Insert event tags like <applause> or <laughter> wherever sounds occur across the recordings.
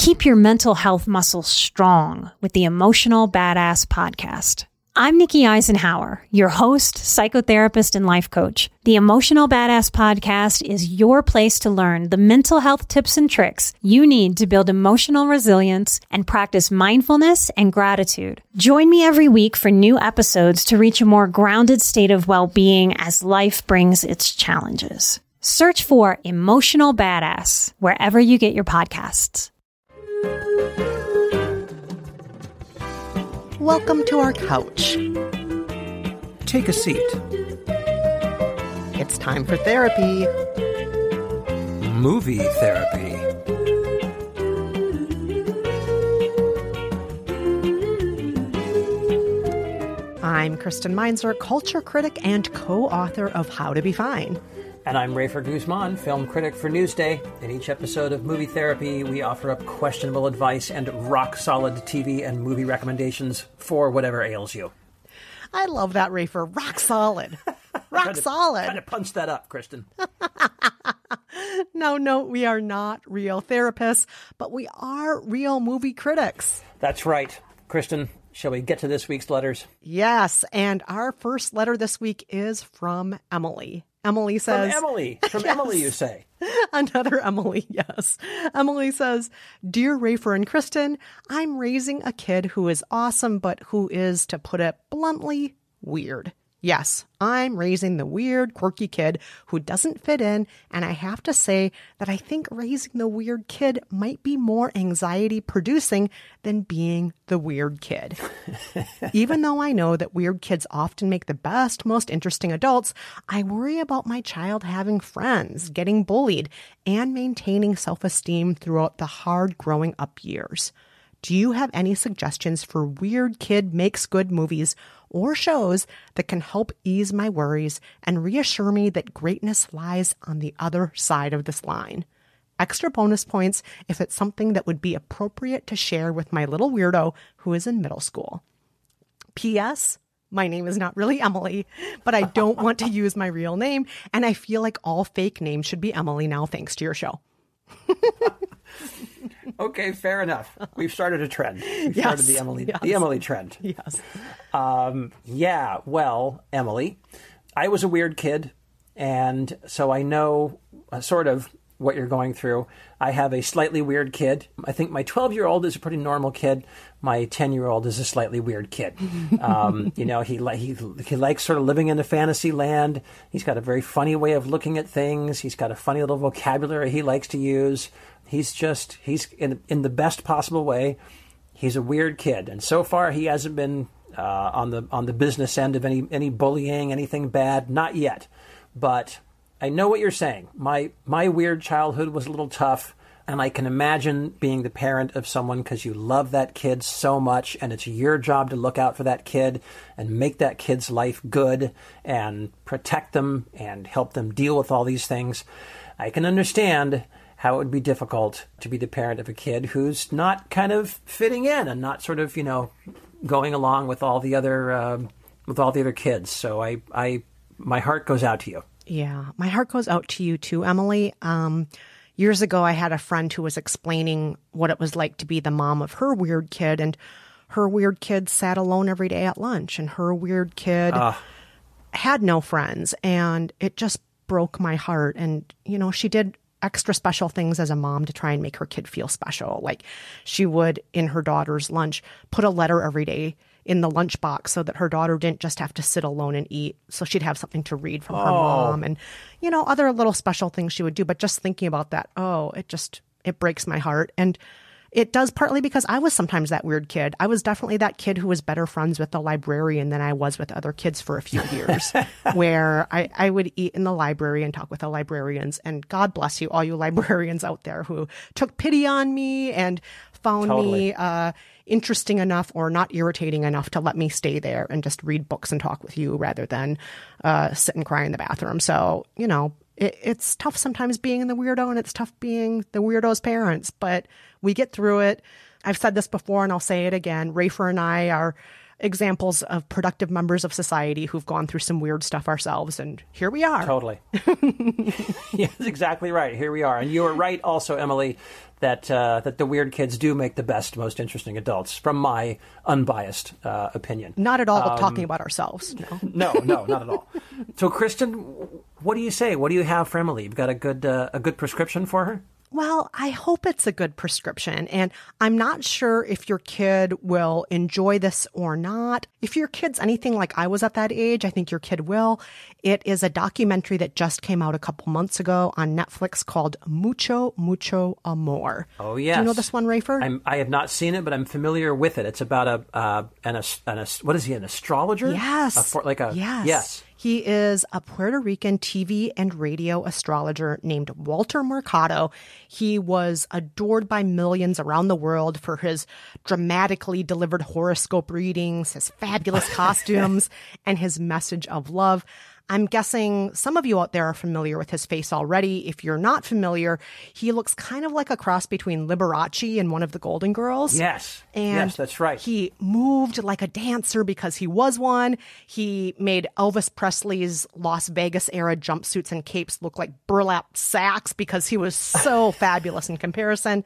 Keep your mental health muscles strong with the Emotional Badass Podcast. I'm Nikki Eisenhauer, your host, psychotherapist, and life coach. The Emotional Badass Podcast is your place to learn the mental health tips and tricks you need to build emotional resilience and practice mindfulness and gratitude. Join me every week for new episodes to reach a more grounded state of well-being as life brings its challenges. Search for Emotional Badass wherever you get your podcasts. Welcome to our couch. Take a seat. It's time for therapy. Movie therapy. I'm Kristen Meinzer, culture critic and co author of How to Be Fine. And I'm Rafer Guzman, film critic for Newsday. In each episode of Movie Therapy, we offer up questionable advice and rock solid TV and movie recommendations for whatever ails you. I love that, Rafer. Rock solid. <laughs> Rock to, solid. Trying to punch that up, Kristen. <laughs> no, no, we are not real therapists, but we are real movie critics. That's right. Kristen, shall we get to this week's letters? Yes, and our first letter this week is from Emily. Emily says. From Emily. From Yes. <laughs> Emily, you say. <laughs> Another Emily, yes. Emily says, Dear Rafer and Kristen, I'm raising a kid who is awesome, but who is, to put it bluntly, weird. Yes, I'm raising the weird, quirky kid who doesn't fit in, and I have to say that I think raising the weird kid might be more anxiety producing than being the weird kid. <laughs> Even though I know that weird kids often make the best, most interesting adults, I worry about my child having friends, getting bullied, and maintaining self esteem throughout the hard growing up years. Do you have any suggestions for weird kid makes good movies or shows that can help ease my worries and reassure me that greatness lies on the other side of this line? Extra bonus points if it's something that would be appropriate to share with my little weirdo who is in middle school. P.S. My name is not really Emily, but I don't want to use my real name, and I feel like all fake names should be Emily now, thanks to your show. <laughs> Okay, fair enough. We've started a trend. <laughs> We've Yes, started the Emily yes. the Emily trend. Yes. Um, yeah, well, Emily, I was a weird kid, and so I know uh, sort of what you're going through. I have a slightly weird kid. I think my 12 year old is a pretty normal kid. My 10 year old is a slightly weird kid. <laughs> Um, you know, he, li- he he likes sort of living in a fantasy land. He's got a very funny way of looking at things. He's got a funny little vocabulary he likes to use. He's just he's in in the best possible way he's a weird kid, and so far he hasn't been uh, on the on the business end of any any bullying, anything bad, not yet. But I know what you're saying. My my weird childhood was a little tough, and I can imagine being the parent of someone because you love that kid so much, and it's your job to look out for that kid and make that kid's life good and protect them and help them deal with all these things. I can understand how it would be difficult to be the parent of a kid who's not kind of fitting in and not sort of you know going along with all the other um, with all the other kids. So I I my heart goes out to you. Yeah, my heart goes out to you too, Emily. Um, years ago, I had a friend who was explaining what it was like to be the mom of her weird kid, and her weird kid sat alone every day at lunch, and her weird kid had no friends, and it just broke my heart. And, you know, she did extra special things as a mom to try and make her kid feel special. Like she would, in her daughter's lunch, put a letter every day in the lunchbox so that her daughter didn't just have to sit alone and eat. So she'd have something to read from her oh. mom and, you know, other little special things she would do. But just thinking about that, oh, it just, it breaks my heart. And it does partly because I was sometimes that weird kid. I was definitely that kid who was better friends with the librarian than I was with other kids for a few years, <laughs> where I, I would eat in the library and talk with the librarians. And God bless you, all you librarians out there who took pity on me and found Totally. me uh, interesting enough or not irritating enough to let me stay there and just read books and talk with you rather than uh, sit and cry in the bathroom. So, you know, it, it's tough sometimes being in the weirdo and it's tough being the weirdo's parents, but we get through it. I've said this before and I'll say it again. Rafer and I are examples of productive members of society who've gone through some weird stuff ourselves, and here we are. Totally. <laughs> yes, exactly right. Here we are, and you were right also, Emily, that uh, that the weird kids do make the best, most interesting adults, from my unbiased uh, opinion. Not at all talking about ourselves. No. No, no, not at all. So, Kristen, what do you say? What do you have for Emily? You've got a good uh, a good prescription for her? Well, I hope it's a good prescription. And I'm not sure if your kid will enjoy this or not. If your kid's anything like I was at that age, I think your kid will. It is a documentary that just came out a couple months ago on Netflix called Mucho, Mucho Amor. Oh yes. Do you know this one, Rafer? I'm, I have not seen it, but I'm familiar with it. It's about a uh, an, an what is he an astrologer? Yes. A like a yes. yes. He is a Puerto Rican TV and radio astrologer named Walter Mercado. He was adored by millions around the world for his dramatically delivered horoscope readings, his fabulous <laughs> costumes, and his message of love. I'm guessing some of you out there are familiar with his face already. If you're not familiar, he looks kind of like a cross between Liberace and one of the Golden Girls. Yes. And yes, that's right. He moved like a dancer because he was one. He made Elvis Presley's Las Vegas era jumpsuits and capes look like burlap sacks because he was so <laughs> fabulous in comparison.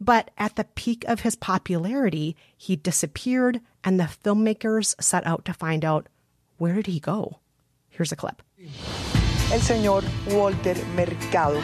But at the peak of his popularity, he disappeared, and the filmmakers set out to find out where did he go? Here's a clip. el señor Walter Mercado.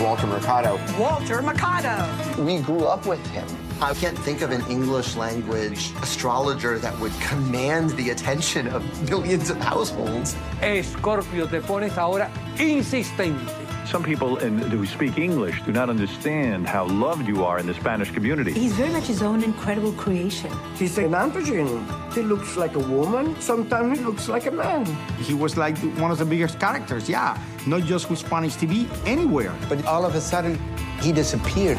Walter Mercado. Walter Mercado. We grew up with him. I can't think of an English language astrologer that would command the attention of millions of households. Escorpio, te pones ahora insistente. Some people in, who speak English do not understand how loved you are in the Spanish community. He's very much his own incredible creation. He's an androgen. He looks like a woman. Sometimes he looks like a man. He was like one of the biggest characters, yeah. Not just with Spanish TV, anywhere. But all of a sudden, he disappeared.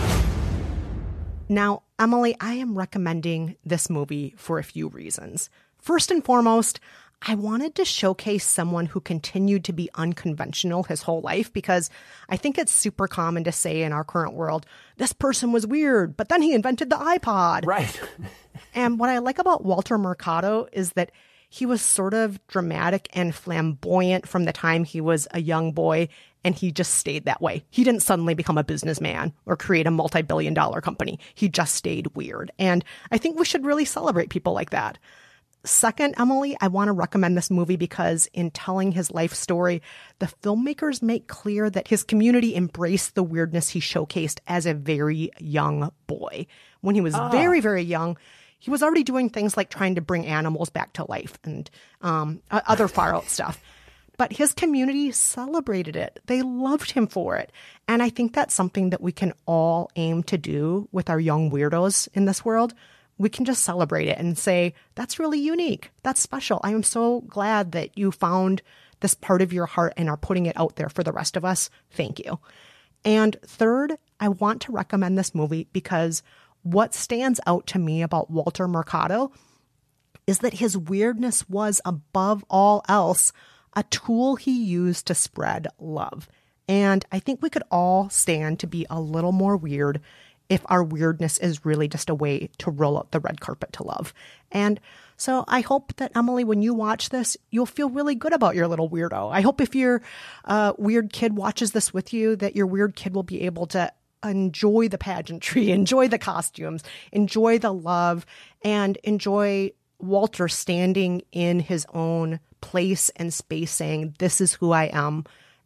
Now, Emily, I am recommending this movie for a few reasons. First and foremost, I wanted to showcase someone who continued to be unconventional his whole life because I think it's super common to say in our current world, this person was weird, but then he invented the iPod. Right. <laughs> and what I like about Walter Mercado is that he was sort of dramatic and flamboyant from the time he was a young boy, and he just stayed that way. He didn't suddenly become a businessman or create a multi billion dollar company. He just stayed weird. And I think we should really celebrate people like that. Second, Emily, I want to recommend this movie because in telling his life story, the filmmakers make clear that his community embraced the weirdness he showcased as a very young boy. When he was very, very young, he was already doing things like trying to bring animals back to life and um, other <laughs> far out stuff. But his community celebrated it. They loved him for it. And I think that's something that we can all aim to do with our young weirdos in this world we can just celebrate it and say, that's really unique. That's special. I am so glad that you found this part of your heart and are putting it out there for the rest of us. Thank you. And third, I want to recommend this movie because what stands out to me about Walter Mercado is that his weirdness was, above all else, a tool he used to spread love. And I think we could all stand to be a little more weird if our weirdness is really just a way to roll out the red carpet to love. And so I hope that Emily, when you watch this, you'll feel really good about your little weirdo. I hope if your uh, weird kid watches this with you, that your weird kid will be able to enjoy the pageantry, <laughs> enjoy the costumes, enjoy the love, and enjoy Walter standing in his own place and space saying, This is who I am.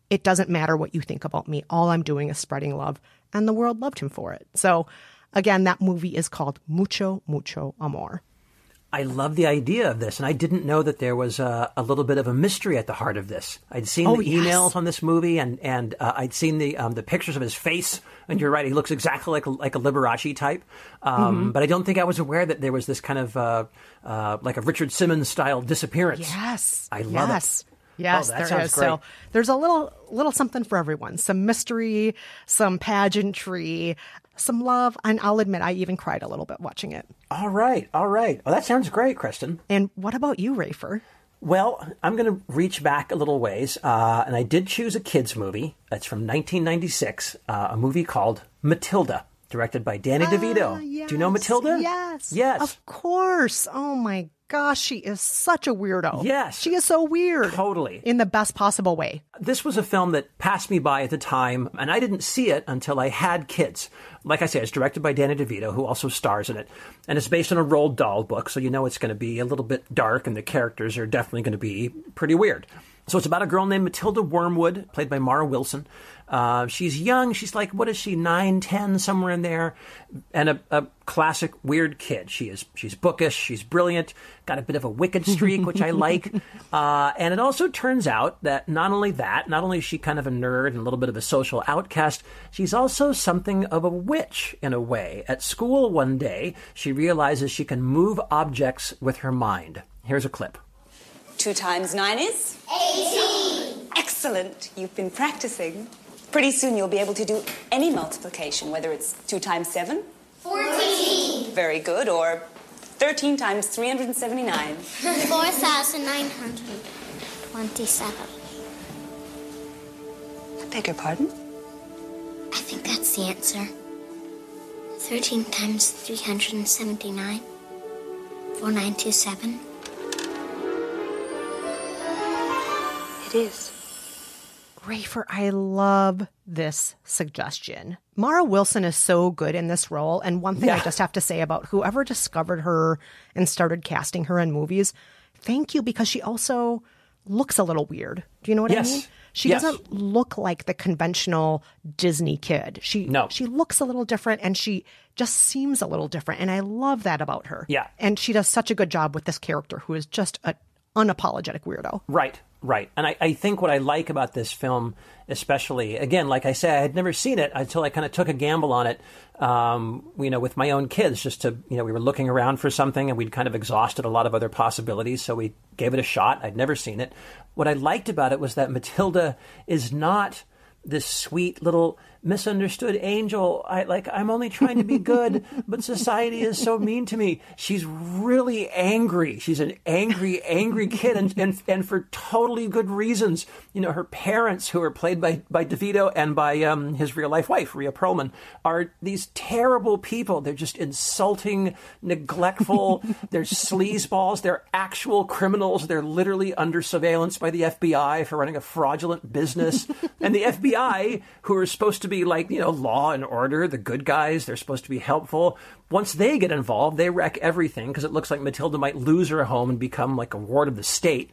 It doesn't matter what you think about me. All I'm doing is spreading love. And the world loved him for it. So, again, that movie is called Mucho, Mucho Amor. I love the idea of this, and I didn't know that there was a, a little bit of a mystery at the heart of this. I'd seen Oh, the yes. emails on this movie, and and uh, I'd seen the um, the pictures of his face. And you're right; he looks exactly like a, like a Liberace type. Um, Mhm. But I don't think I was aware that there was this kind of uh, uh, like a Richard Simmons style disappearance. Yes. I love yes. it. Yes, Oh, there is. great. So there's a little little something for everyone. Some mystery, some pageantry, some love, and I'll admit I even cried a little bit watching it. All right, all right. Well, that sounds great, Kristen. And what about you, Rafer? Well, I'm going to reach back a little ways, uh, and I did choose a kids movie. That's from 1996, uh, a movie called Matilda, directed by Danny DeVito. Do you know Matilda? Yes. Yes. Of course. Oh my gosh, she is such a weirdo. Yes. She is so weird. Totally. In the best possible way. This was a film that passed me by at the time, and I didn't see it until I had kids. Like I said, it's directed by Danny DeVito, who also stars in it. And it's based on a Roald Dahl book, so you know it's going to be a little bit dark, and the characters are definitely going to be pretty weird. So it's about a girl named Matilda Wormwood, played by Mara Wilson. Uh, she's young. She's like, what is she, nine, ten, somewhere in there, and a, a classic weird kid. She is. She's bookish. She's brilliant. Got a bit of a wicked streak, which I <laughs> like. Uh, and it also turns out that not only that, not only is she kind of a nerd and a little bit of a social outcast, she's also something of a witch in a way. At school one day, she realizes she can move objects with her mind. Here's a clip. Two times nine is? 18. Excellent. You've been practicing. Pretty soon you'll be able to do any multiplication, whether it's two times seven? 14. Very good. Or 13 times 379. <laughs> 4,927. I beg your pardon? I think that's the answer. 13 times 379. 4927. It is. Rafer, I love this suggestion. Mara Wilson is so good in this role. And one thing I just have to say about whoever discovered her and started casting her in movies, thank you, because she also looks a little weird. Do you know what Yes. I mean? She Yes. doesn't look like the conventional Disney kid. She No. she looks a little different and she just seems a little different. And I love that about her. Yeah. And she does such a good job with this character who is just a unapologetic weirdo. Right, right. And I, I think what I like about this film, especially, again, like I said, I had never seen it until I kind of took a gamble on it, um, you know, with my own kids, just to, you know, we were looking around for something and we'd kind of exhausted a lot of other possibilities. So we gave it a shot. I'd never seen it. What I liked about it was that Matilda is not this sweet little misunderstood angel. I like I'm only trying to be good, <laughs> but society is so mean to me. She's really angry. She's an angry, angry kid and, and and for totally good reasons. You know, her parents, who are played by, by DeVito and by um, his real life wife, Rhea Perlman, are these terrible people. They're just insulting, neglectful, <laughs> they're sleazeballs, they're actual criminals. They're literally under surveillance by the FBI for running a fraudulent business. <laughs> and the FBI, who are supposed to be like, you know, law and order, the good guys, they're supposed to be helpful. Once they get involved, they wreck everything because it looks like Matilda might lose her home and become like a ward of the state.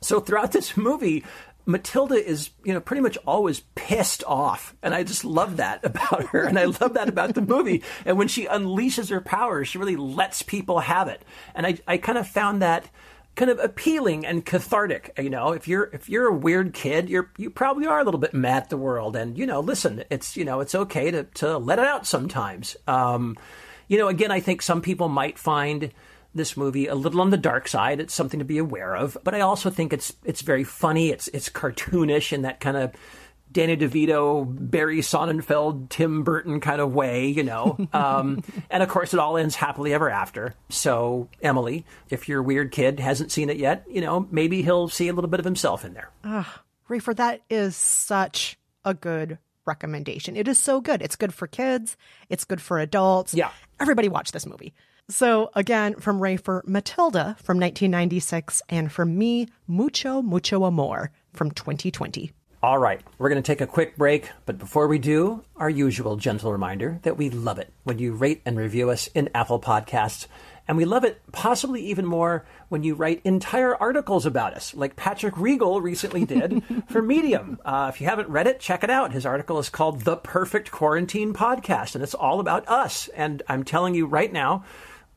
So throughout <laughs> this movie, Matilda is, you know, pretty much always pissed off. And I just love that <laughs> about her. And I love that about the movie. And when she unleashes her powers, she really lets people have it. And I, I kind of found that kind of appealing and cathartic. You know, if you're if you're a weird kid, you're you probably are a little bit mad at the world. And, you know, listen, it's you know, it's okay to to let it out sometimes. Um, you know, again, I think some people might find this movie a little on the dark side. It's something to be aware of, but I also think it's it's very funny. It's it's cartoonish in that kind of Danny DeVito, Barry Sonnenfeld, Tim Burton kind of way, you know. <laughs> Um, and of course, it all ends happily ever after. So, Emily, if your weird kid hasn't seen it yet, you know, maybe he'll see a little bit of himself in there. Ah, Rafer, that is such a good recommendation. It is so good. It's good for kids. It's good for adults. Yeah. Everybody watch this movie. So again, from Rafer, Matilda from 1996, and from me, Mucho Mucho Amor from 2020. All right, we're going to take a quick break, but before we do, our usual gentle reminder that we love it when you rate and review us in Apple Podcasts. And we love it possibly even more when you write entire articles about us, like Patrick Regal recently did <laughs> for Medium. Uh, if you haven't read it, check it out. His article is called The Perfect Quarantine Podcast, and it's all about us. And I'm telling you right now,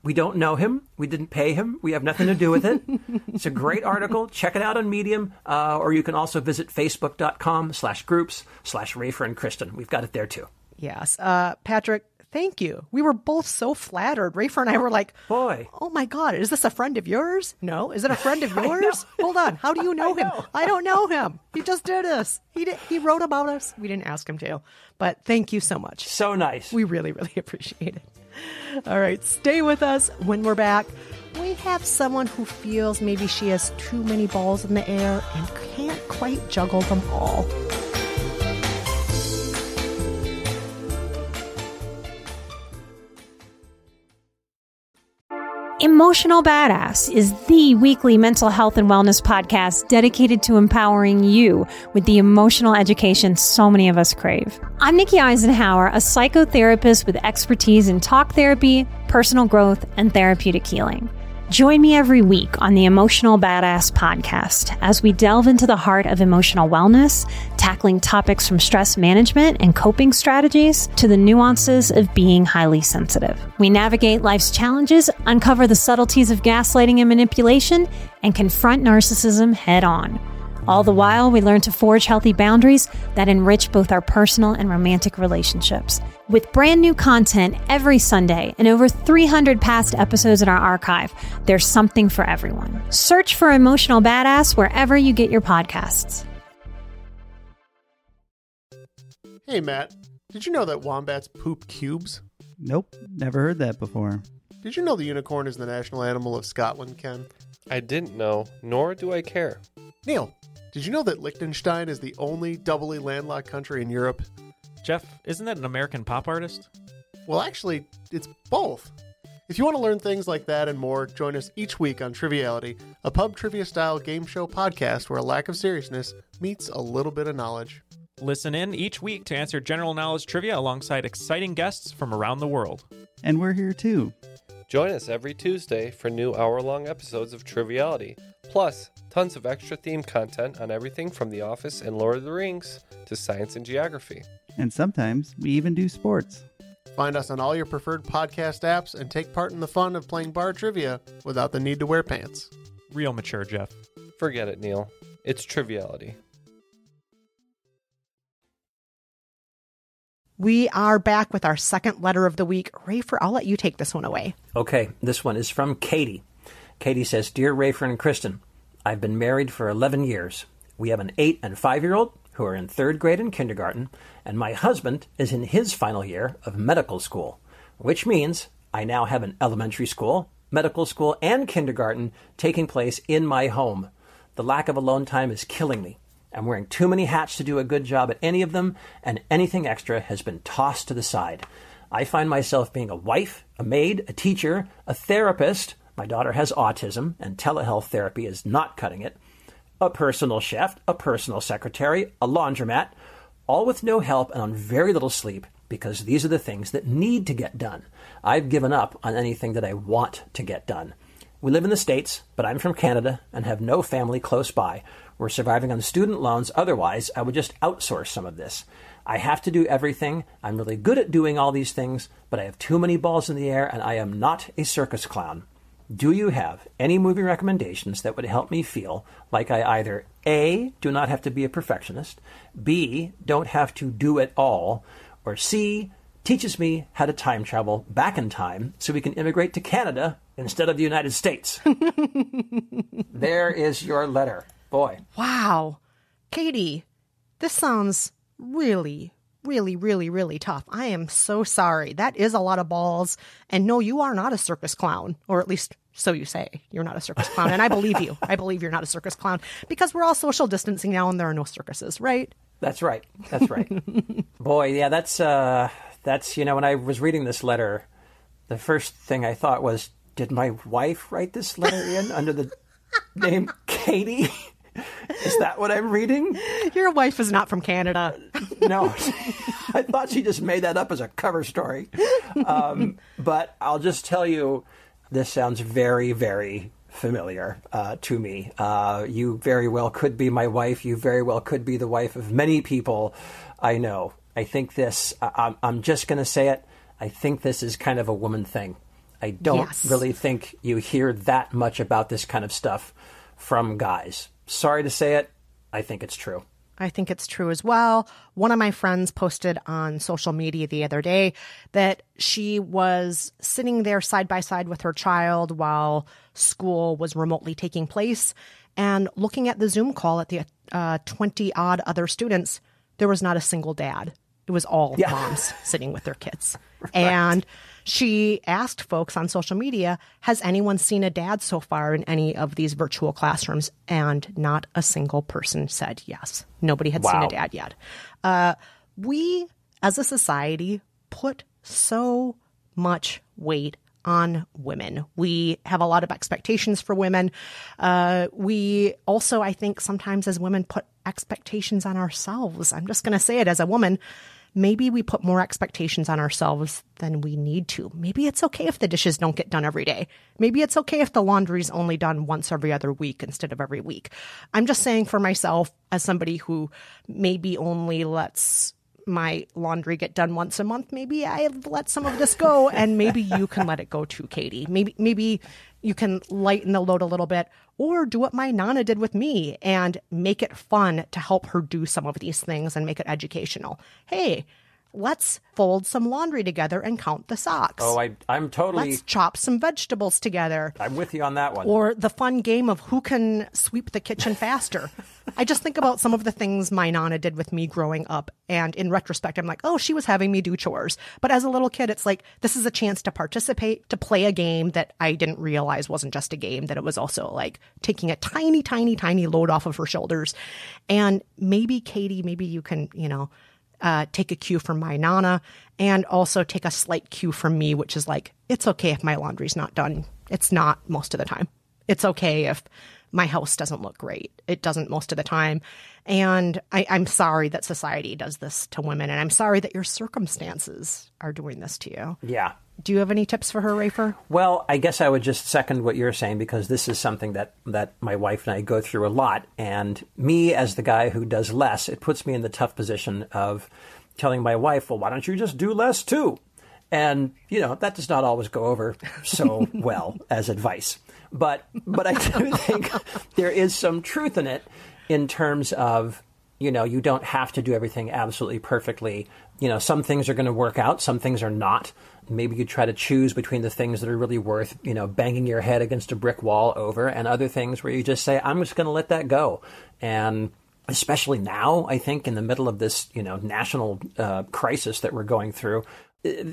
We don't know him. We didn't pay him. We have nothing to do with it. <laughs> it's a great article. Check it out on Medium, uh, or you can also visit facebook.com slash groups slash Rafer and Kristen. We've got it there too. Yes. Uh, Patrick, thank you. We were both so flattered. Rafer and I were like, Boy. Oh my God, is this a friend of yours? No. Is it a friend of <laughs> yours? Hold on. How do you <laughs> know him? I don't know him. He just did this. He did, he wrote about us. We didn't ask him to. But thank you so much. So nice. We really, really appreciate it. <laughs> All right, stay with us. When we're back, we have someone who feels maybe she has too many balls in the air and can't quite juggle them all. Emotional Badass is the weekly mental health and wellness podcast dedicated to empowering you with the emotional education so many of us crave. I'm Nikki Eisenhauer, a psychotherapist with expertise in talk therapy, personal growth, and therapeutic healing. Join me every week on the Emotional Badass podcast as we delve into the heart of emotional wellness, tackling topics from stress management and coping strategies to the nuances of being highly sensitive. We navigate life's challenges, uncover the subtleties of gaslighting and manipulation, and confront narcissism head on. All the while, we learn to forge healthy boundaries that enrich both our personal and romantic relationships. With brand new content every Sunday and over 300 past episodes in our archive, there's something for everyone. Search for Emotional Badass wherever you get your podcasts. Hey, Matt, did you know that wombats poop cubes? Nope, never heard that before. Did you know the unicorn is the national animal of Scotland, Ken? I didn't know, nor do I care. Neil, did you know that Liechtenstein is the only doubly landlocked country in Europe? Jeff, isn't that an American pop artist? Well, actually, it's both. If you want to learn things like that and more, join us each week on Triviality, a pub trivia style game show podcast where a lack of seriousness meets a little bit of knowledge. Listen in each week to answer general knowledge trivia alongside exciting guests from around the world. And we're here too. Join us every Tuesday for new hour long episodes of Triviality, plus tons of extra themed content on everything from The Office and Lord of the Rings to science and geography. And sometimes we even do sports. Find us on all your preferred podcast apps and take part in the fun of playing bar trivia without the need to wear pants. Real mature, Jeff. Forget it, Neil. It's Triviality. We are back with our second letter of the week. Rafer, I'll let you take this one away. Okay, this one is from Katie. Katie says Dear Rafer and Kristen, I've been married for 11 years. We have an 8 and 5 year old who are in third grade and kindergarten, and my husband is in his final year of medical school, which means I now have an elementary school, medical school, and kindergarten taking place in my home. The lack of alone time is killing me. I'm wearing too many hats to do a good job at any of them, and anything extra has been tossed to the side. I find myself being a wife, a maid, a teacher, a therapist. My daughter has autism, and telehealth therapy is not cutting it. A personal chef, a personal secretary, a laundromat, all with no help and on very little sleep because these are the things that need to get done. I've given up on anything that I want to get done. We live in the States, but I'm from Canada and have no family close by. We're surviving on student loans, otherwise, I would just outsource some of this. I have to do everything. I'm really good at doing all these things, but I have too many balls in the air and I am not a circus clown. Do you have any movie recommendations that would help me feel like I either A, do not have to be a perfectionist, B, don't have to do it all, or C, teaches me how to time travel back in time so we can immigrate to Canada instead of the United States? <laughs> there is your letter. Boy. Wow. Katie, this sounds really, really, really, really tough. I am so sorry. That is a lot of balls. And no, you are not a circus clown, or at least so you say. You're not a circus clown. And I believe you. I believe you're not a circus clown because we're all social distancing now and there are no circuses, right? That's right. That's right. <laughs> Boy, yeah, that's uh that's you know when I was reading this letter, the first thing I thought was did my wife write this letter in under the name <laughs> Katie? <laughs> Is that what I'm reading? Your wife is not from Canada. <laughs> no, <laughs> I thought she just made that up as a cover story. Um, but I'll just tell you, this sounds very, very familiar uh, to me. Uh, you very well could be my wife. You very well could be the wife of many people I know. I think this, I, I'm just going to say it. I think this is kind of a woman thing. I don't Yes. really think you hear that much about this kind of stuff from guys. Sorry to say it, I think it's true. I think it's true as well. One of my friends posted on social media the other day that she was sitting there side by side with her child while school was remotely taking place and looking at the Zoom call at the uh, 20 odd other students. There was not a single dad. It was all Yeah. moms <laughs> sitting with their kids. And she asked folks on social media, has anyone seen a dad so far in any of these virtual classrooms? And not a single person said yes. Nobody had seen a dad yet. Uh, we, as a society, put so much weight on women. We have a lot of expectations for women. Uh, we also, I think, sometimes as women put expectations on ourselves. I'm just going to say it as a woman. Maybe we put more expectations on ourselves than we need to. Maybe it's okay if the dishes don't get done every day. Maybe it's okay if the laundry's only done once every other week instead of every week. I'm just saying for myself, as somebody who maybe only lets my laundry get done once a month, maybe I let some of this go and maybe you can let it go too, Katie. Maybe maybe you can lighten the load a little bit or do what my nana did with me and make it fun to help her do some of these things and make it educational. Hey, let's fold some laundry together and count the socks. Oh, I, I'm totally. Let's chop some vegetables together. I'm with you on that one. Or the fun game of who can sweep the kitchen faster. <laughs> I just think about some of the things my nana did with me growing up. And in retrospect, I'm like, oh, she was having me do chores. But as a little kid, it's like, this is a chance to participate, to play a game that I didn't realize wasn't just a game, that it was also like taking a tiny, tiny, tiny load off of her shoulders. And maybe, Katie, maybe you can, you know, uh, take a cue from my nana and also take a slight cue from me, which is like, it's okay if my laundry's not done. It's not most of the time. It's okay if my house doesn't look great. It doesn't most of the time. And I, I'm sorry that society does this to women. And I'm sorry that your circumstances are doing this to you. yeah. Do you have any tips for her, Rafer? Well, I guess I would just second what you're saying because this is something that, that my wife and I go through a lot. And me, as the guy who does less, it puts me in the tough position of telling my wife, well, why don't you just do less too? And, you know, that does not always go over so <laughs> well as advice. But, but I do <laughs> think there is some truth in it in terms of, you know, you don't have to do everything absolutely perfectly. You know, some things are going to work out, some things are not. Maybe you try to choose between the things that are really worth, you know, banging your head against a brick wall over and other things where you just say, I'm just going to let that go. And especially now, I think, in the middle of this, you know, national uh, crisis that we're going through,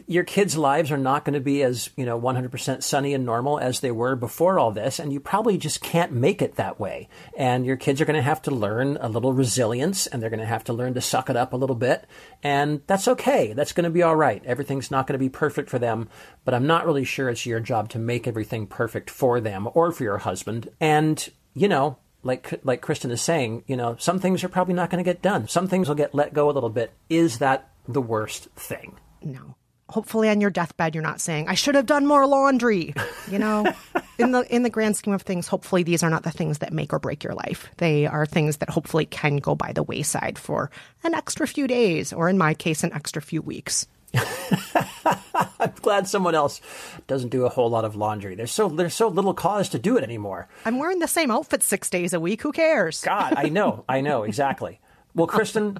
your kids' lives are not going to be as, you know, 100% sunny and normal as they were before all this. And you probably just can't make it that way. And your kids are going to have to learn a little resilience and they're going to have to learn to suck it up a little bit. And that's okay. That's going to be all right. Everything's not going to be perfect for them. But I'm not really sure it's your job to make everything perfect for them or for your husband. And, you know, like like Kristen is saying, you know, some things are probably not going to get done. Some things will get let go a little bit. Is that the worst thing? No. Hopefully on your deathbed you're not saying, I should have done more laundry. You know, in the in the grand scheme of things, hopefully these are not the things that make or break your life. They are things that hopefully can go by the wayside for an extra few days, or in my case, an extra few weeks. <laughs> I'm glad someone else doesn't do a whole lot of laundry. There's so there's so little cause to do it anymore. I'm wearing the same outfit six days a week. Who cares? God, I know, I know exactly. Well, Kristen,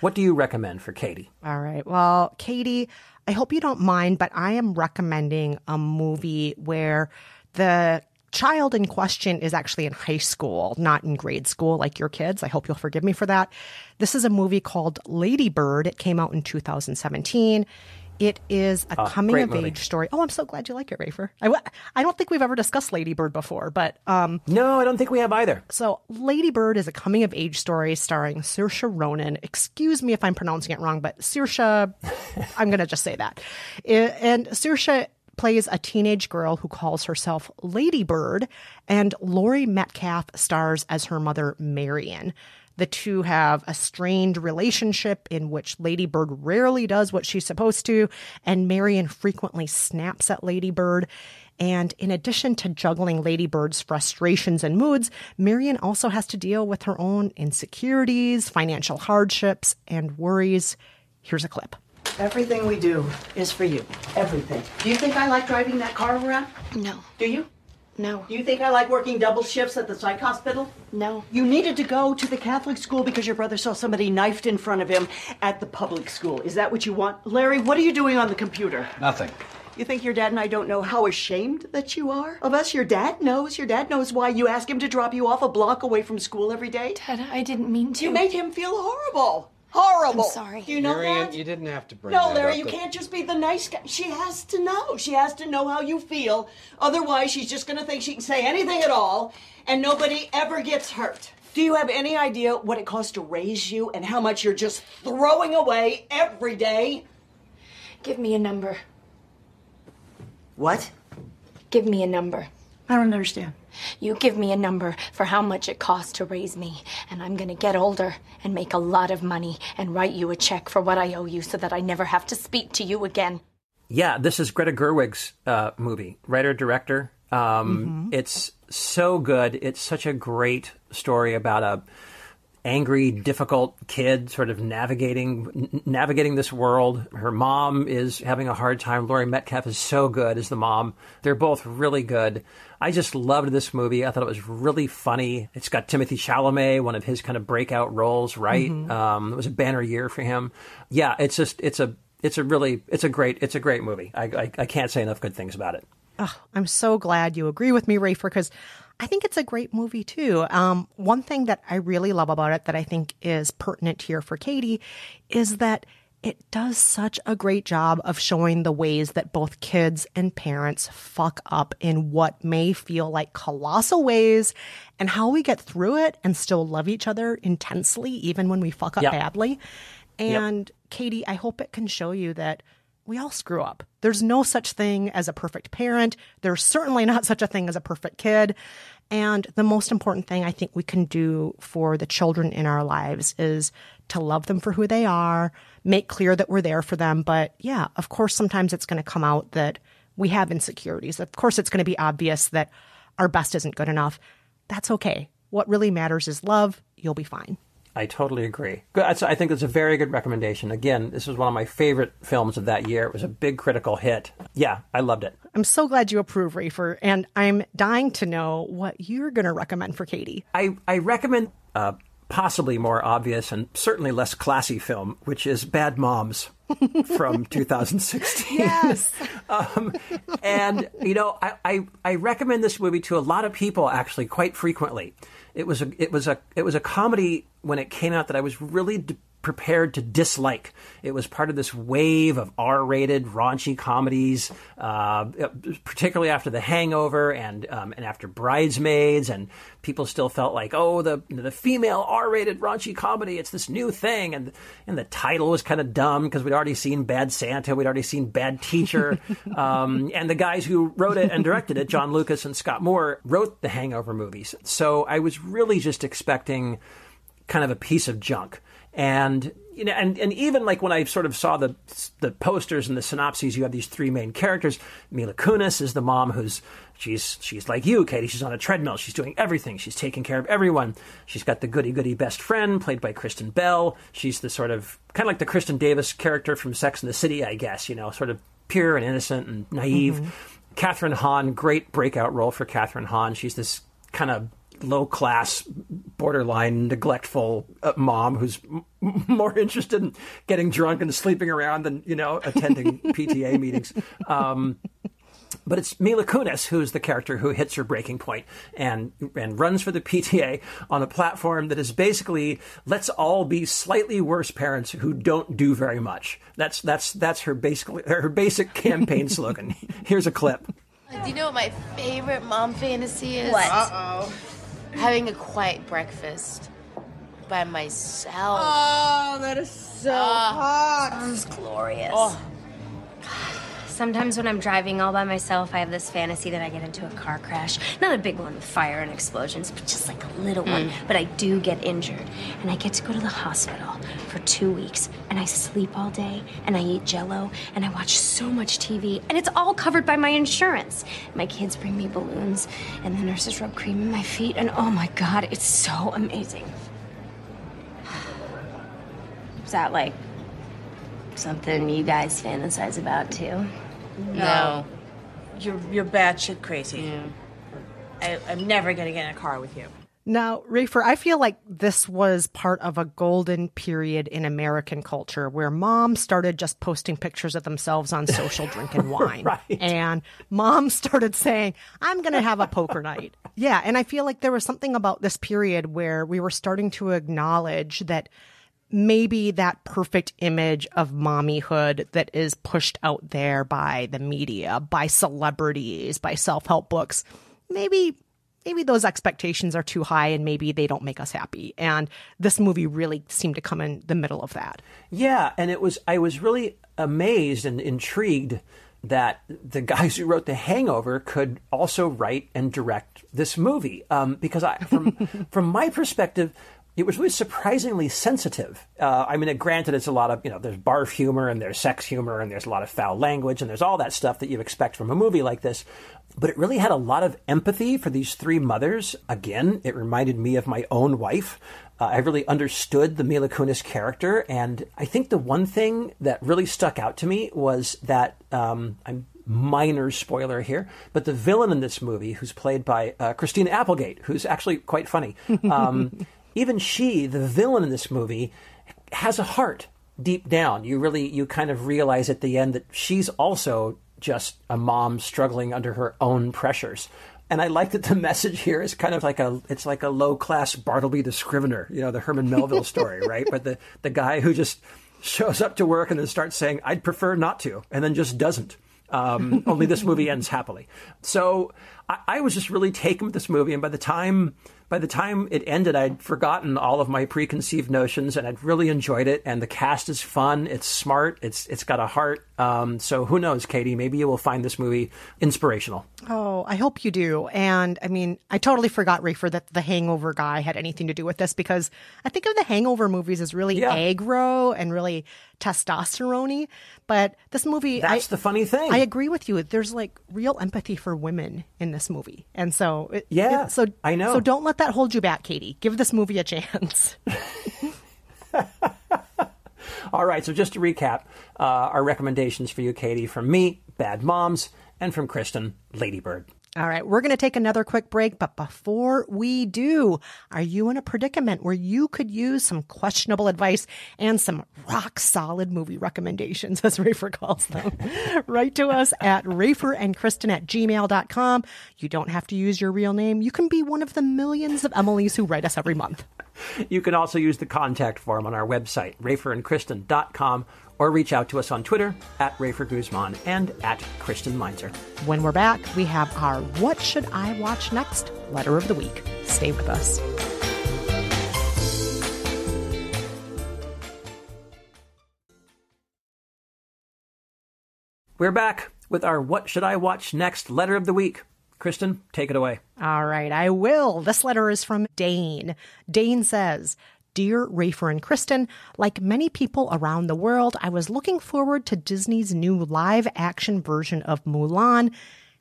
what do you recommend for Katie? All right. Well, Katie, I hope you don't mind, but I am recommending a movie where the child in question is actually in high school, not in grade school like your kids. I hope you'll forgive me for that. This is a movie called Lady Bird. It came out in 2017. It is a Ah, coming of movie. age story. Oh, I'm so glad you like it, Rafer. I, w- I don't think we've ever discussed Lady Bird before, but um, no, I don't think we have either. So, Lady Bird is a coming of age story starring Saoirse Ronan. Excuse me if I'm pronouncing it wrong, but Saoirse, <laughs> I'm going to just say that. I- And Saoirse plays a teenage girl who calls herself Lady Bird, and Laurie Metcalf stars as her mother, Marion. The two have a strained relationship in which Lady Bird rarely does what she's supposed to, and Marion frequently snaps at Lady Bird. And in addition to juggling Lady Bird's frustrations and moods, Marion also has to deal with her own insecurities, financial hardships, and worries. Here's a clip. Everything we do is for you. Everything. Do you think I like driving that car around? No. Do you? No. Do you think I like working double shifts at the psych hospital? No. You needed to go to the Catholic school because your brother saw somebody knifed in front of him at the public school. Is that what you want? Larry, what are you doing on the computer? Nothing. You think your dad and I don't know how ashamed that you are of us? Your dad knows. Your dad knows why you ask him to drop you off a block away from school every day. Dad, I didn't mean to. You made him feel horrible. Horrible. I'm sorry. Do you know Marion, that? you didn't have to bring it up. No, that Larry, up. you The- can't just be the nice guy. She has to know. She has to know how you feel. Otherwise, she's just going to think she can say anything at all, and nobody ever gets hurt. Do you have any idea what it costs to raise you and how much you're just throwing away every day? Give me a number. What? Give me a number. I don't understand. You give me a number for how much it costs to raise me, and I'm gonna get older and make a lot of money and write you a check for what I owe you so that I never have to speak to you again. Yeah, this is Greta Gerwig's uh, movie, writer director. Um, Mm-hmm. It's so good. It's such a great story about a angry, difficult kid sort of navigating n- navigating this world. Her mom is having a hard time. Laurie Metcalf is so good as the mom. They're both really good. I just loved this movie. I thought it was really funny. It's got Timothée Chalamet, one of his kind of breakout roles. Right, Mhm. um, it was a banner year for him. Yeah, it's just it's a it's a really it's a great it's a great movie. I I, I can't say enough good things about it. Oh, I'm so glad you agree with me, Rafer, because I think it's a great movie too. Um, one thing that I really love about it that I think is pertinent here for Katie is that it does such a great job of showing the ways that both kids and parents fuck up in what may feel like colossal ways and how we get through it and still love each other intensely, even when we fuck up Yep. badly. And Katie, I hope it can show you that we all screw up. There's no such thing as a perfect parent. There's certainly not such a thing as a perfect kid. And the most important thing I think we can do for the children in our lives is to love them for who they are, make clear that we're there for them. But yeah, of course, sometimes it's going to come out that we have insecurities. Of course, it's going to be obvious that our best isn't good enough. That's okay. What really matters is love. You'll be fine. I totally agree. Good. I think that's a very good recommendation. Again, this was one of my favorite films of that year. It was a big critical hit. Yeah, I loved it. I'm so glad you approve, Rafer, and I'm dying to know what you're going to recommend for Katie. I, I recommend a possibly more obvious and certainly less classy film, which is Bad Moms <laughs> from <laughs> 2016. Yes. <laughs> um, and, you know, I, I, I recommend this movie to a lot of people actually quite frequently. It was a, it was a, it was a comedy when it came out that I was really d- prepared to dislike. It was part of this wave of R-rated raunchy comedies, uh, particularly after The Hangover and um, and after Bridesmaids, and people still felt like, oh, the the female R-rated raunchy comedy, it's this new thing, and and the title was kind of dumb because we'd already seen Bad Santa, we'd already seen Bad Teacher, <laughs> um, and the guys who wrote it and directed it, Jon Lucas and Scott Moore, wrote the Hangover movies. So I was really just expecting kind of a piece of junk. And you know, and, and even like when I sort of saw the the posters and the synopses, you have these three main characters. Mila Kunis is the mom who's she's she's like you, Katie. She's on a treadmill. She's doing everything. She's taking care of everyone. She's got the goody goody best friend played by Kristen Bell. She's the sort of kind of like the Kristen Davis character from Sex and the City, I guess. You know, sort of pure and innocent and naive. Mm-hmm. Kathryn Hahn, great breakout role for Kathryn Hahn. She's this kind of low class, borderline neglectful uh, mom who's m- more interested in getting drunk and sleeping around than you know attending <laughs> PTA meetings. Um, but it's Mila Kunis who's the character who hits her breaking point and and runs for the PTA on a platform that is basically let's all be slightly worse parents who don't do very much. That's that's that's her basically her basic campaign <laughs> slogan. Here's a clip. Do you know what my favorite mom fantasy is? What? Uh-oh. Having a quiet breakfast by myself. Oh, that is so Ah. hot. Sounds glorious. Oh. Sometimes when I'm driving all by myself, I have this fantasy that I get into a car crash. Not a big one with fire and explosions, but just like a little one. Mm. But I do get injured. And I get to go to the hospital for two weeks. And I sleep all day. And I eat jello. And I watch so much TV. And it's all covered by my insurance. My kids bring me balloons. And the nurses rub cream in my feet. And oh my God, it's so amazing. <sighs> Is that like Something you guys fantasize about too? No. You're you're batshit crazy. I, I'm never gonna get in a car with you. Now, Rafer, I feel like this was part of a golden period in American culture where moms started just posting pictures of themselves on social <laughs> drinking wine. Right. And moms started saying, I'm going to have a poker night. Yeah. And I feel like there was something about this period where we were starting to acknowledge that maybe that perfect image of mommyhood that is pushed out there by the media, by celebrities, by self help books, maybe maybe those expectations are too high and maybe they don't make us happy. And this movie really seemed to come in the middle of that. Yeah, and it was I was really amazed and intrigued that the guys who wrote The Hangover could also write and direct this movie. Um, because I, from <laughs> from my perspective, it was really surprisingly sensitive. Uh, I mean, granted, it's a lot of you know, there's barf humor and there's sex humor and there's a lot of foul language and there's all that stuff that you expect from a movie like this. But it really had a lot of empathy for these three mothers. Again, it reminded me of my own wife. Uh, I really understood the Mila Kunis character, and I think the one thing that really stuck out to me was that um, I'm minor spoiler here, but the villain in this movie, who's played by uh, Christina Applegate, who's actually quite funny, <laughs> um, even she, the villain in this movie, has a heart deep down. You really, you kind of realize at the end that she's also just a mom struggling under her own pressures. And I like that the <laughs> message here is kind of like a it's like a low class Bartleby the Scrivener, you know, the Herman Melville story, <laughs> right? But the the guy who just shows up to work and then starts saying, "I'd prefer not to," and then just doesn't. Um, <laughs> only this movie ends happily. So I, I was just really taken with this movie, and by the time by the time it ended, I'd forgotten all of my preconceived notions, and I'd really enjoyed it. And the cast is fun. It's smart. It's it's got a heart. Um, so who knows, Katie? Maybe you will find this movie inspirational. Oh, I hope you do. And I mean, I totally forgot, Rafer, that the Hangover guy had anything to do with this because I think of the Hangover movies as really Yeah. aggro and really testosterone But this movie, That's I, the funny thing. I agree with you. There's like real empathy for women in this movie, and so it, Yeah, it- so I know. So don't let that hold you back, Katie. Give this movie a chance. <laughs> All right, so just to recap, uh, our recommendations for you, Katie, from me, Bad Moms, and from Kristen, Ladybird. All right, we're going to take another quick break, but before we do, are you in a predicament where you could use some questionable advice and some rock solid movie recommendations, <laughs> as Rafer calls them? <laughs> Write to us at Rafer and Kristen at gmail.com. You don't have to use your real name. You can be one of the millions of Emily's who write us every month. You can also use the contact form on our website, raferandkristen.com, or reach out to us on Twitter at Rafer Guzman and at Kristen Meinzer. When we're back, we have our What Should I Watch Next letter of the week. Stay with us. We're back with our What Should I Watch Next letter of the week. Kristen, take it away. All right, I will. This letter is from Dane. Dane says, Dear Rafer and Kristen, like many people around the world, I was looking forward to Disney's new live action version of Mulan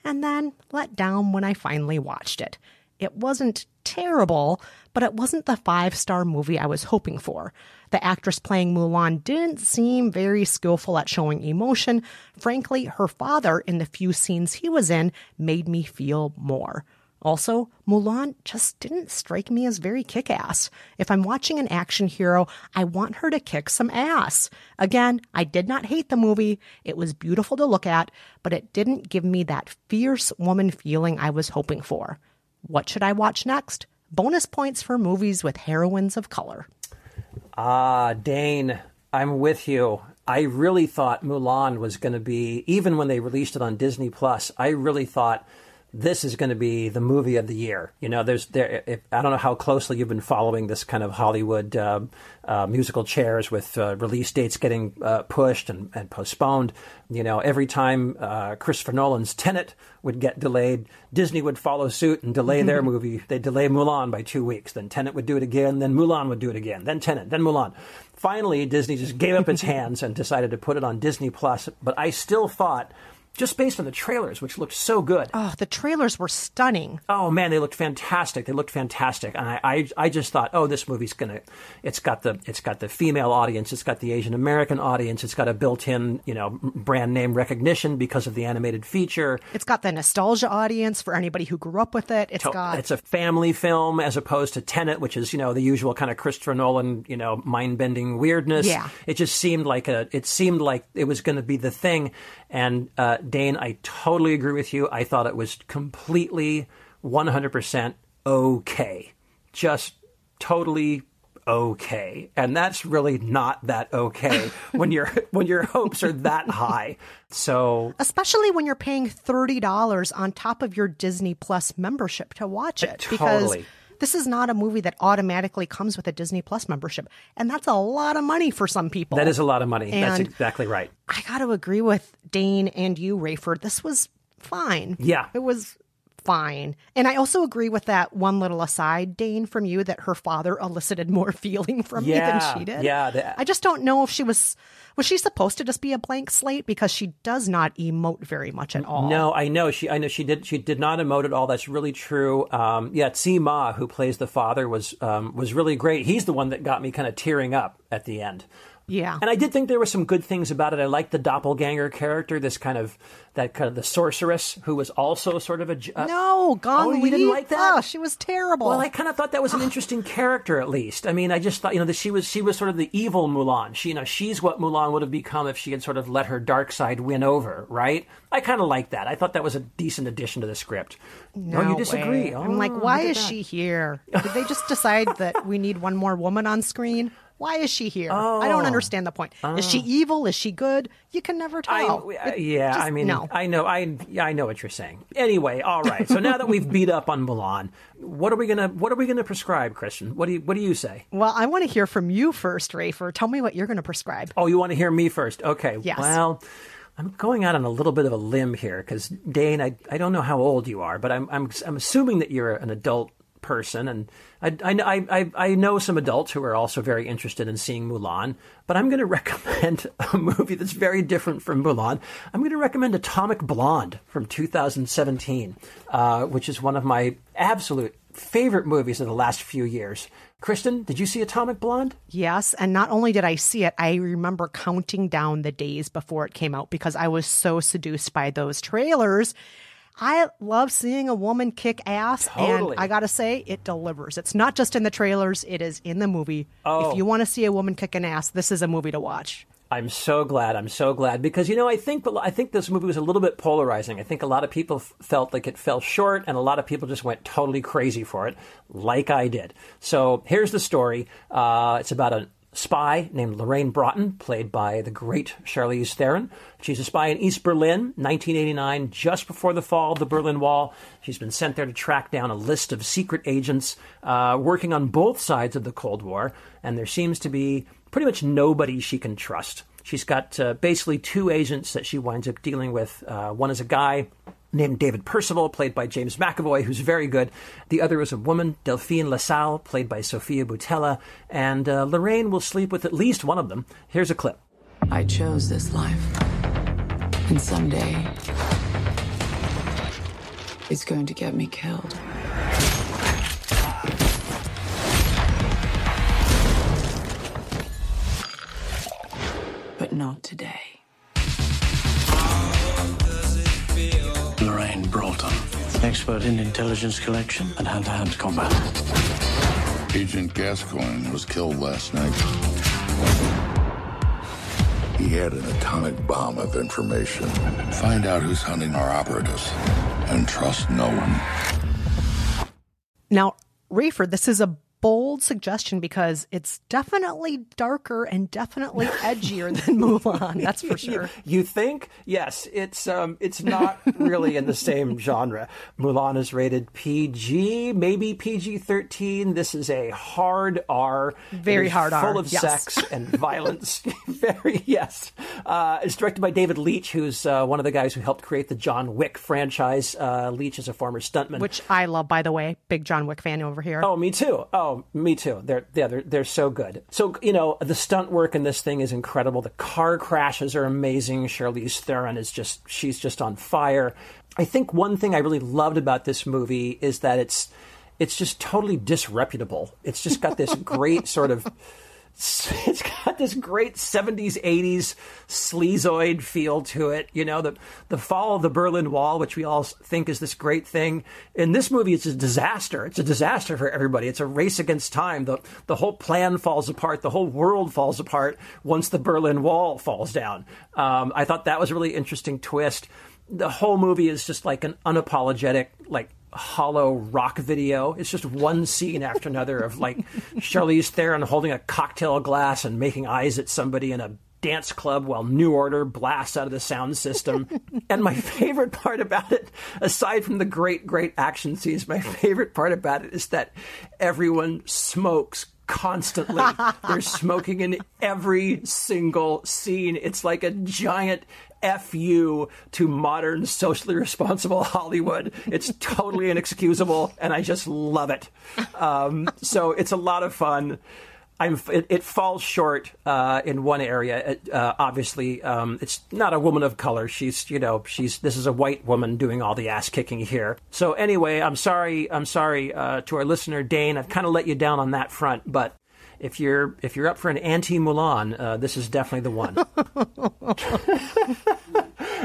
and then let down when I finally watched it. It wasn't terrible, but it wasn't the five star movie I was hoping for. The actress playing Mulan didn't seem very skillful at showing emotion. Frankly, her father, in the few scenes he was in, made me feel more. Also, Mulan just didn't strike me as very kick ass. If I'm watching an action hero, I want her to kick some ass. Again, I did not hate the movie. It was beautiful to look at, but it didn't give me that fierce woman feeling I was hoping for. What should I watch next? Bonus points for movies with heroines of color. Ah, Dane, I'm with you. I really thought Mulan was going to be, even when they released it on Disney Plus, I really thought this is going to be the movie of the year. You know, there's there. If, I don't know how closely you've been following this kind of Hollywood uh, uh, musical chairs with uh, release dates getting uh, pushed and, and postponed. You know, every time uh, Christopher Nolan's Tenet would get delayed, Disney would follow suit and delay their <laughs> movie. They'd delay Mulan by two weeks. Then Tenet would do it again. Then Mulan would do it again. Then Tenet. Then Mulan. Finally, Disney just gave up its <laughs> hands and decided to put it on Disney Plus. But I still thought just based on the trailers, which looked so good. Oh, the trailers were stunning. Oh man, they looked fantastic. They looked fantastic, and I, I, I just thought, oh, this movie's gonna. It's got the, it's got the female audience, it's got the Asian American audience, it's got a built-in, you know, brand name recognition because of the animated feature. It's got the nostalgia audience for anybody who grew up with it. It's To- got it's a family film as opposed to Tenet, which is you know the usual kind of Christopher Nolan, you know, mind-bending weirdness. Yeah. it just seemed like a. It seemed like it was going to be the thing. And uh, Dane, I totally agree with you. I thought it was completely, one hundred percent okay, just totally okay and that's really not that okay <laughs> when your when your hopes are that high so especially when you're paying $30 on top of your Disney Plus membership to watch it because Totally. This is not a movie that automatically comes with a Disney Plus membership and that's a lot of money for some people. that is a lot of money that's exactly right I got to agree with Dane and you, Rafer. This was fine. Yeah. It was fine. And I also agree with that one little aside, Dane, from you that her father elicited more <laughs> feeling from me than she did. yeah, the- I just don't know if she was was she supposed to just be a blank slate because she does not emote very much at all. No, I know she. I know she did. She did not emote at all. That's really true. Um, yeah, Tzi Ma, who plays the father, was um, was really great. He's the one that got me kind of tearing up at the end. Yeah. And I did think there were some good things about it. I liked the doppelganger character, this kind of that kind of the sorceress who was also sort of a Uh, No, Gong Oh, you didn't like that? Oh, she was terrible. Well, I kind of thought that was an interesting character, at least. I mean, I just thought, you know, that she was she was sort of the evil Mulan. She, you know, she's what Mulan would have become if she had sort of let her dark side win over, right? I kind of like that. I thought that was a decent addition to the script. No, you disagree. Oh, I'm like, why is that. she here? Did they just decide that we need one more woman on screen? <laughs> Why is she here? I don't Oh. understand the point. Is she Oh. evil? Is she good? You can never tell. I, It- yeah, just- I mean, no. I know, I, I know what you're saying. Anyway, all right. So now that we've beat up on Mulan, what are we gonna, what are we gonna prescribe, Kristen? What do you, what do you say? Well, I want to hear from you first, Rafer. Tell me what you're going to prescribe. Oh, you want to hear me first? Okay. Yes. Well, I'm going out on a little bit of a limb here because Dane, I, I don't know how old you are, but I'm I'm I'm assuming that you're an adult person, and I I I, I know some adults who are also very interested in seeing Mulan. But I'm going <laughs> to recommend a movie that's very different from Mulan. I'm going to recommend Atomic Blonde from 2017, uh, which is one of my absolute favorite movies of the last few years. Kristen, did you see Atomic Blonde? Yes, and not only did I see it, I remember counting down the days before it came out because I was so seduced by those trailers. I love seeing a woman kick ass, Totally. and I gotta say, it delivers. It's not just in the trailers; it is in the movie. Oh. If you want to see a woman kicking ass, this is a movie to watch. I'm so glad. I'm so glad because you know I think I think this movie was a little bit polarizing. I think a lot of people f- felt like it fell short, and a lot of people just went totally crazy for it, like I did. So here's the story. Uh, it's about a spy named Lorraine Broughton, played by the great Charlize Theron. She's a spy in East Berlin, 1989, just before the fall of the Berlin Wall. She's been sent there to track down a list of secret agents uh, working on both sides of the Cold War, and there seems to be pretty much nobody she can trust. She's got uh, basically two agents that she winds up dealing with. Uh, one is a guy named David Percival, played by James McAvoy, who's very good. The other is a woman, Delphine LaSalle, played by Sofia Boutella. And uh, Lorraine will sleep with at least one of them. Here's a clip. I chose this life. And someday, it's going to get me killed. But not today. Expert in intelligence collection and hand-to-hand combat. Agent Gascoigne was killed last night. He had an atomic bomb of information. Find out who's hunting our operatives and trust no one. Now, Rafer, this is a bold suggestion because it's definitely darker and definitely edgier than <laughs> Mulan. That's for sure. You think? Yes, it's um, it's not really in the same <laughs> genre. Mulan is rated PG, maybe PG thirteen. This is a hard R, Very hard R, full of yes. sex and violence. <laughs> Very yes. Uh, it's directed by David Leitch, who's uh, one of the guys who helped create the John Wick franchise. Uh, Leitch is a former stuntman. Which I love, by the way. Big John Wick fan over here. Oh, me too. Oh, Oh, me too. They're yeah, they're they're so good. So you know, the stunt work in this thing is incredible. The car crashes are amazing. Charlize Theron is just she's just on fire. I think one thing I really loved about this movie is that it's it's just totally disreputable. It's just got this <laughs> great sort of <laughs> it's got this great 70s 80s sleazoid feel to it you know the the fall of the berlin wall which we all think is this great thing. In this movie it's a disaster. It's a disaster for everybody. It's a race against time. The the whole plan falls apart. The whole world falls apart once the berlin wall falls down. Um, i thought that was a really interesting twist. The whole movie is just like an unapologetic like hollow rock video. It's just one scene after another of like Charlize Theron holding a cocktail glass and making eyes at somebody in a dance club while New Order blasts out of the sound system. and my favorite part about it, aside from the great, great action scenes, my favorite part about it is that everyone smokes constantly. They're smoking in every single scene. It's like a giant fu to modern socially responsible Hollywood. It's totally inexcusable, and I just love it. Um, so it's a lot of fun. I'm, it, it falls short uh, in one area. It, uh, obviously, um, it's not a woman of color. She's, you know, she's this is a white woman doing all the ass kicking here. So anyway, I'm sorry. I'm sorry uh, to our listener Dane. I've kind of let you down on that front, but if you're if you're up for an anti Mulan, uh, this is definitely the one.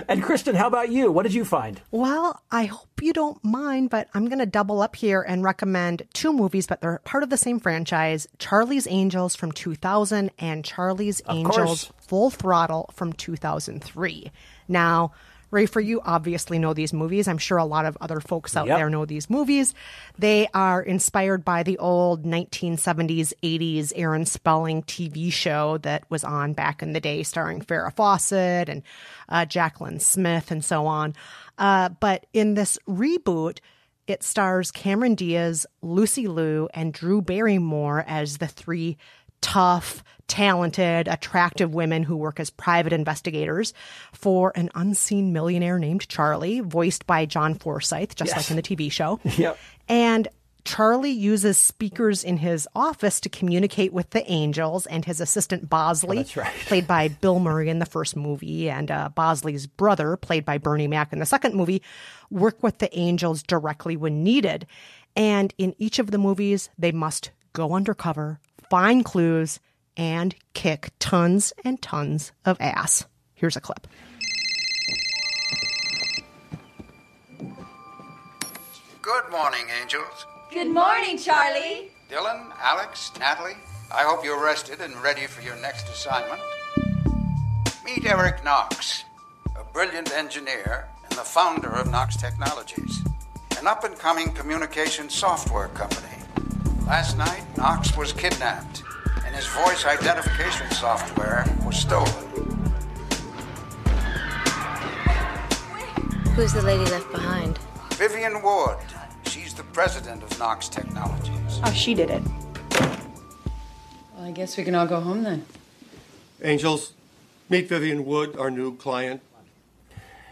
<laughs> and Kristen, how about you? What did you find? Well, I hope you don't mind, but I'm going to double up here and recommend two movies, but they're part of the same franchise Charlie's Angels from 2000 and Charlie's Of Angels course. Full Throttle from 2003. Now, Rafer, you obviously know these movies. I'm sure a lot of other folks out Yep. there know these movies. They are inspired by the old 1970s, 80s Aaron Spelling TV show that was on back in the day, starring Farrah Fawcett and uh, Jaclyn Smith and so on. Uh, but in this reboot, it stars Cameron Diaz, Lucy Liu, and Drew Barrymore as the three tough, talented, attractive women who work as private investigators for an unseen millionaire named Charlie, voiced by John Forsythe, just Yes. like in the TV show. <laughs> Yep. And Charlie uses speakers in his office to communicate with the angels and his assistant Bosley, Oh, right. <laughs> played by Bill Murray in the first movie, and uh, Bosley's brother, played by Bernie Mac in the second movie, work with the angels directly when needed. And in each of the movies, they must go undercover, find clues, and kick tons and tons of ass. Here's a clip. Good morning, angels. Good morning, Charlie. Dylan, Alex, Natalie, I hope you're rested and ready for your next assignment. Meet Eric Knox, a brilliant engineer and the founder of Knox Technologies, an up and coming communication software company. Last night, Knox was kidnapped, and his voice identification software was stolen. Who's the lady left behind? Vivian Ward, she's the president of Knox Technologies. Oh, she did it. Well, I guess we can all go home then. Angels, meet Vivian Wood, our new client.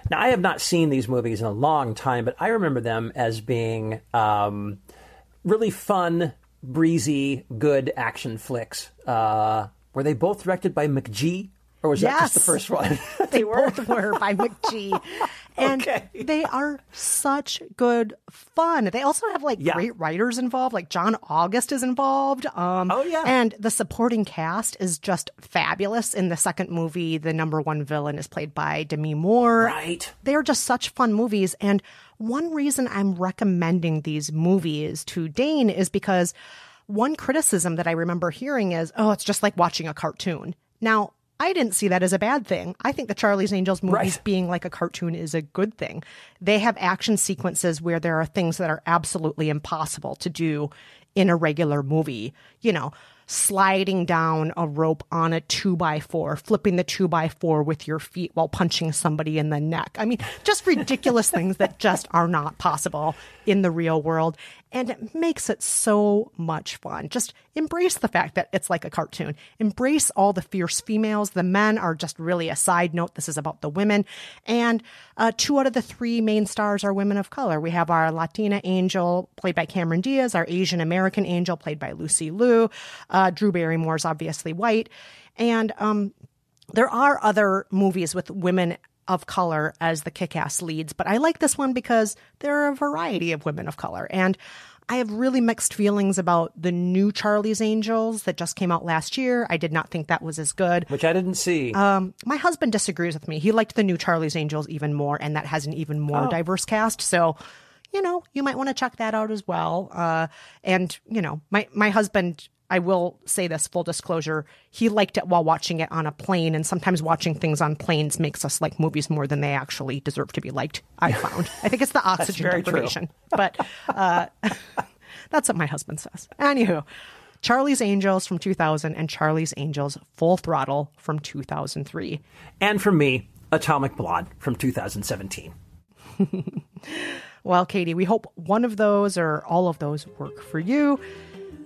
Now, I have not seen these movies in a long time, but I remember them as being um, really fun, breezy, good action flicks. Uh, were they both directed by McG, or was that just the first one? <laughs> <laughs> they both were by McG. <laughs> And they are such good fun. They also have like great writers involved, like John August is involved. Um, oh, yeah. And the supporting cast is just fabulous. In the second movie, the number one villain is played by Demi Moore. Right. They are just such fun movies. And one reason I'm recommending these movies to Dane is because one criticism that I remember hearing is, oh, it's just like watching a cartoon. Now, I didn't see that as a bad thing. I think the Charlie's Angels movies being like a cartoon is a good thing. They have action sequences where there are things that are absolutely impossible to do in a regular movie. You know, sliding down a rope on a two by four, flipping the two by four with your feet while punching somebody in the neck. I mean, just ridiculous <laughs> things that just are not possible in the real world. And it makes it so much fun. Just embrace the fact that it's like a cartoon. Embrace all the fierce females. The men are just really a side note. This is about the women. And uh, two out of the three main stars are women of color. We have our Latina angel, played by Cameron Diaz, our Asian American angel, played by Lucy Liu. Uh, Drew is obviously white. And um, there are other movies with women of color as the kick ass leads, but I like this one because there are a variety of women of color. And I have really mixed feelings about the new Charlie's Angels that just came out last year. I did not think that was as good. Which I didn't see. Um, my husband disagrees with me. He liked the new Charlie's Angels even more, and that has an even more Oh. diverse cast. So, you know, you might want to check that out as well. Uh, and you know, my my husband. I will say this full disclosure. He liked it while watching it on a plane, and sometimes watching things on planes makes us like movies more than they actually deserve to be liked. I <laughs> found. I think it's the oxygen deprivation, but uh, <laughs> that's what my husband says. Anywho, Charlie's Angels from 2000 and Charlie's Angels Full Throttle from 2003. And from me, Atomic Blonde from 2017. <laughs> Well, Katie, we hope one of those or all of those work for you.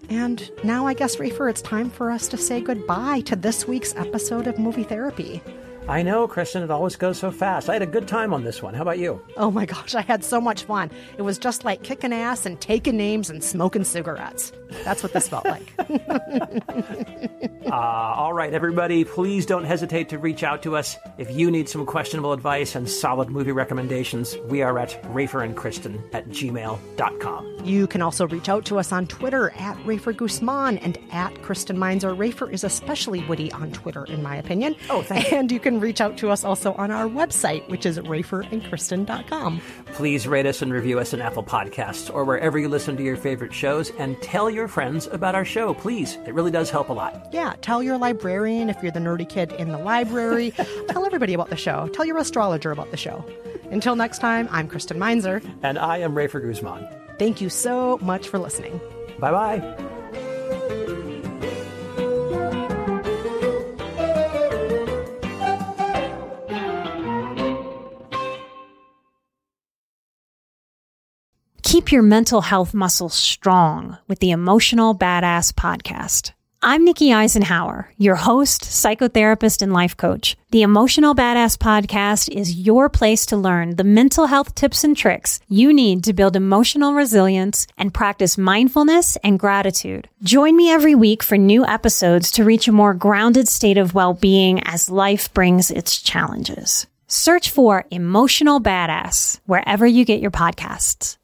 And now I guess, Rafer, it's time for us to say goodbye to this week's episode of Movie Therapy. I know, Kristen, it always goes so fast. I had a good time on this one. How about you? Oh my gosh, I had so much fun. It was just like kicking ass and taking names and smoking cigarettes. That's what this felt like. <laughs> Uh, all right, everybody, please don't hesitate to reach out to us if you need some questionable advice and solid movie recommendations. We are at raferandkristen at gmail.com. You can also reach out to us on Twitter at Rafer Guzman and at Kristen Meinzer. Rafer is especially witty on Twitter, in my opinion. Oh, thank you. And you can reach out to us also on our website, which is raferandkristen.com. Please rate us and review us on Apple Podcasts or wherever you listen to your favorite shows and tell your friends about our show, please. It really does help a lot. Yeah, tell your librarian if you're the nerdy kid in the library. <laughs> tell everybody about the show. Tell your astrologer about the show. Until next time, I'm Kristen Meinzer. And I am Rafer Guzman. Thank you so much for listening. Bye bye. Keep your mental health muscles strong with the Emotional Badass Podcast. I'm Nikki Eisenhauer, your host, psychotherapist, and life coach. The Emotional Badass Podcast is your place to learn the mental health tips and tricks you need to build emotional resilience and practice mindfulness and gratitude. Join me every week for new episodes to reach a more grounded state of well-being as life brings its challenges. Search for Emotional Badass wherever you get your podcasts.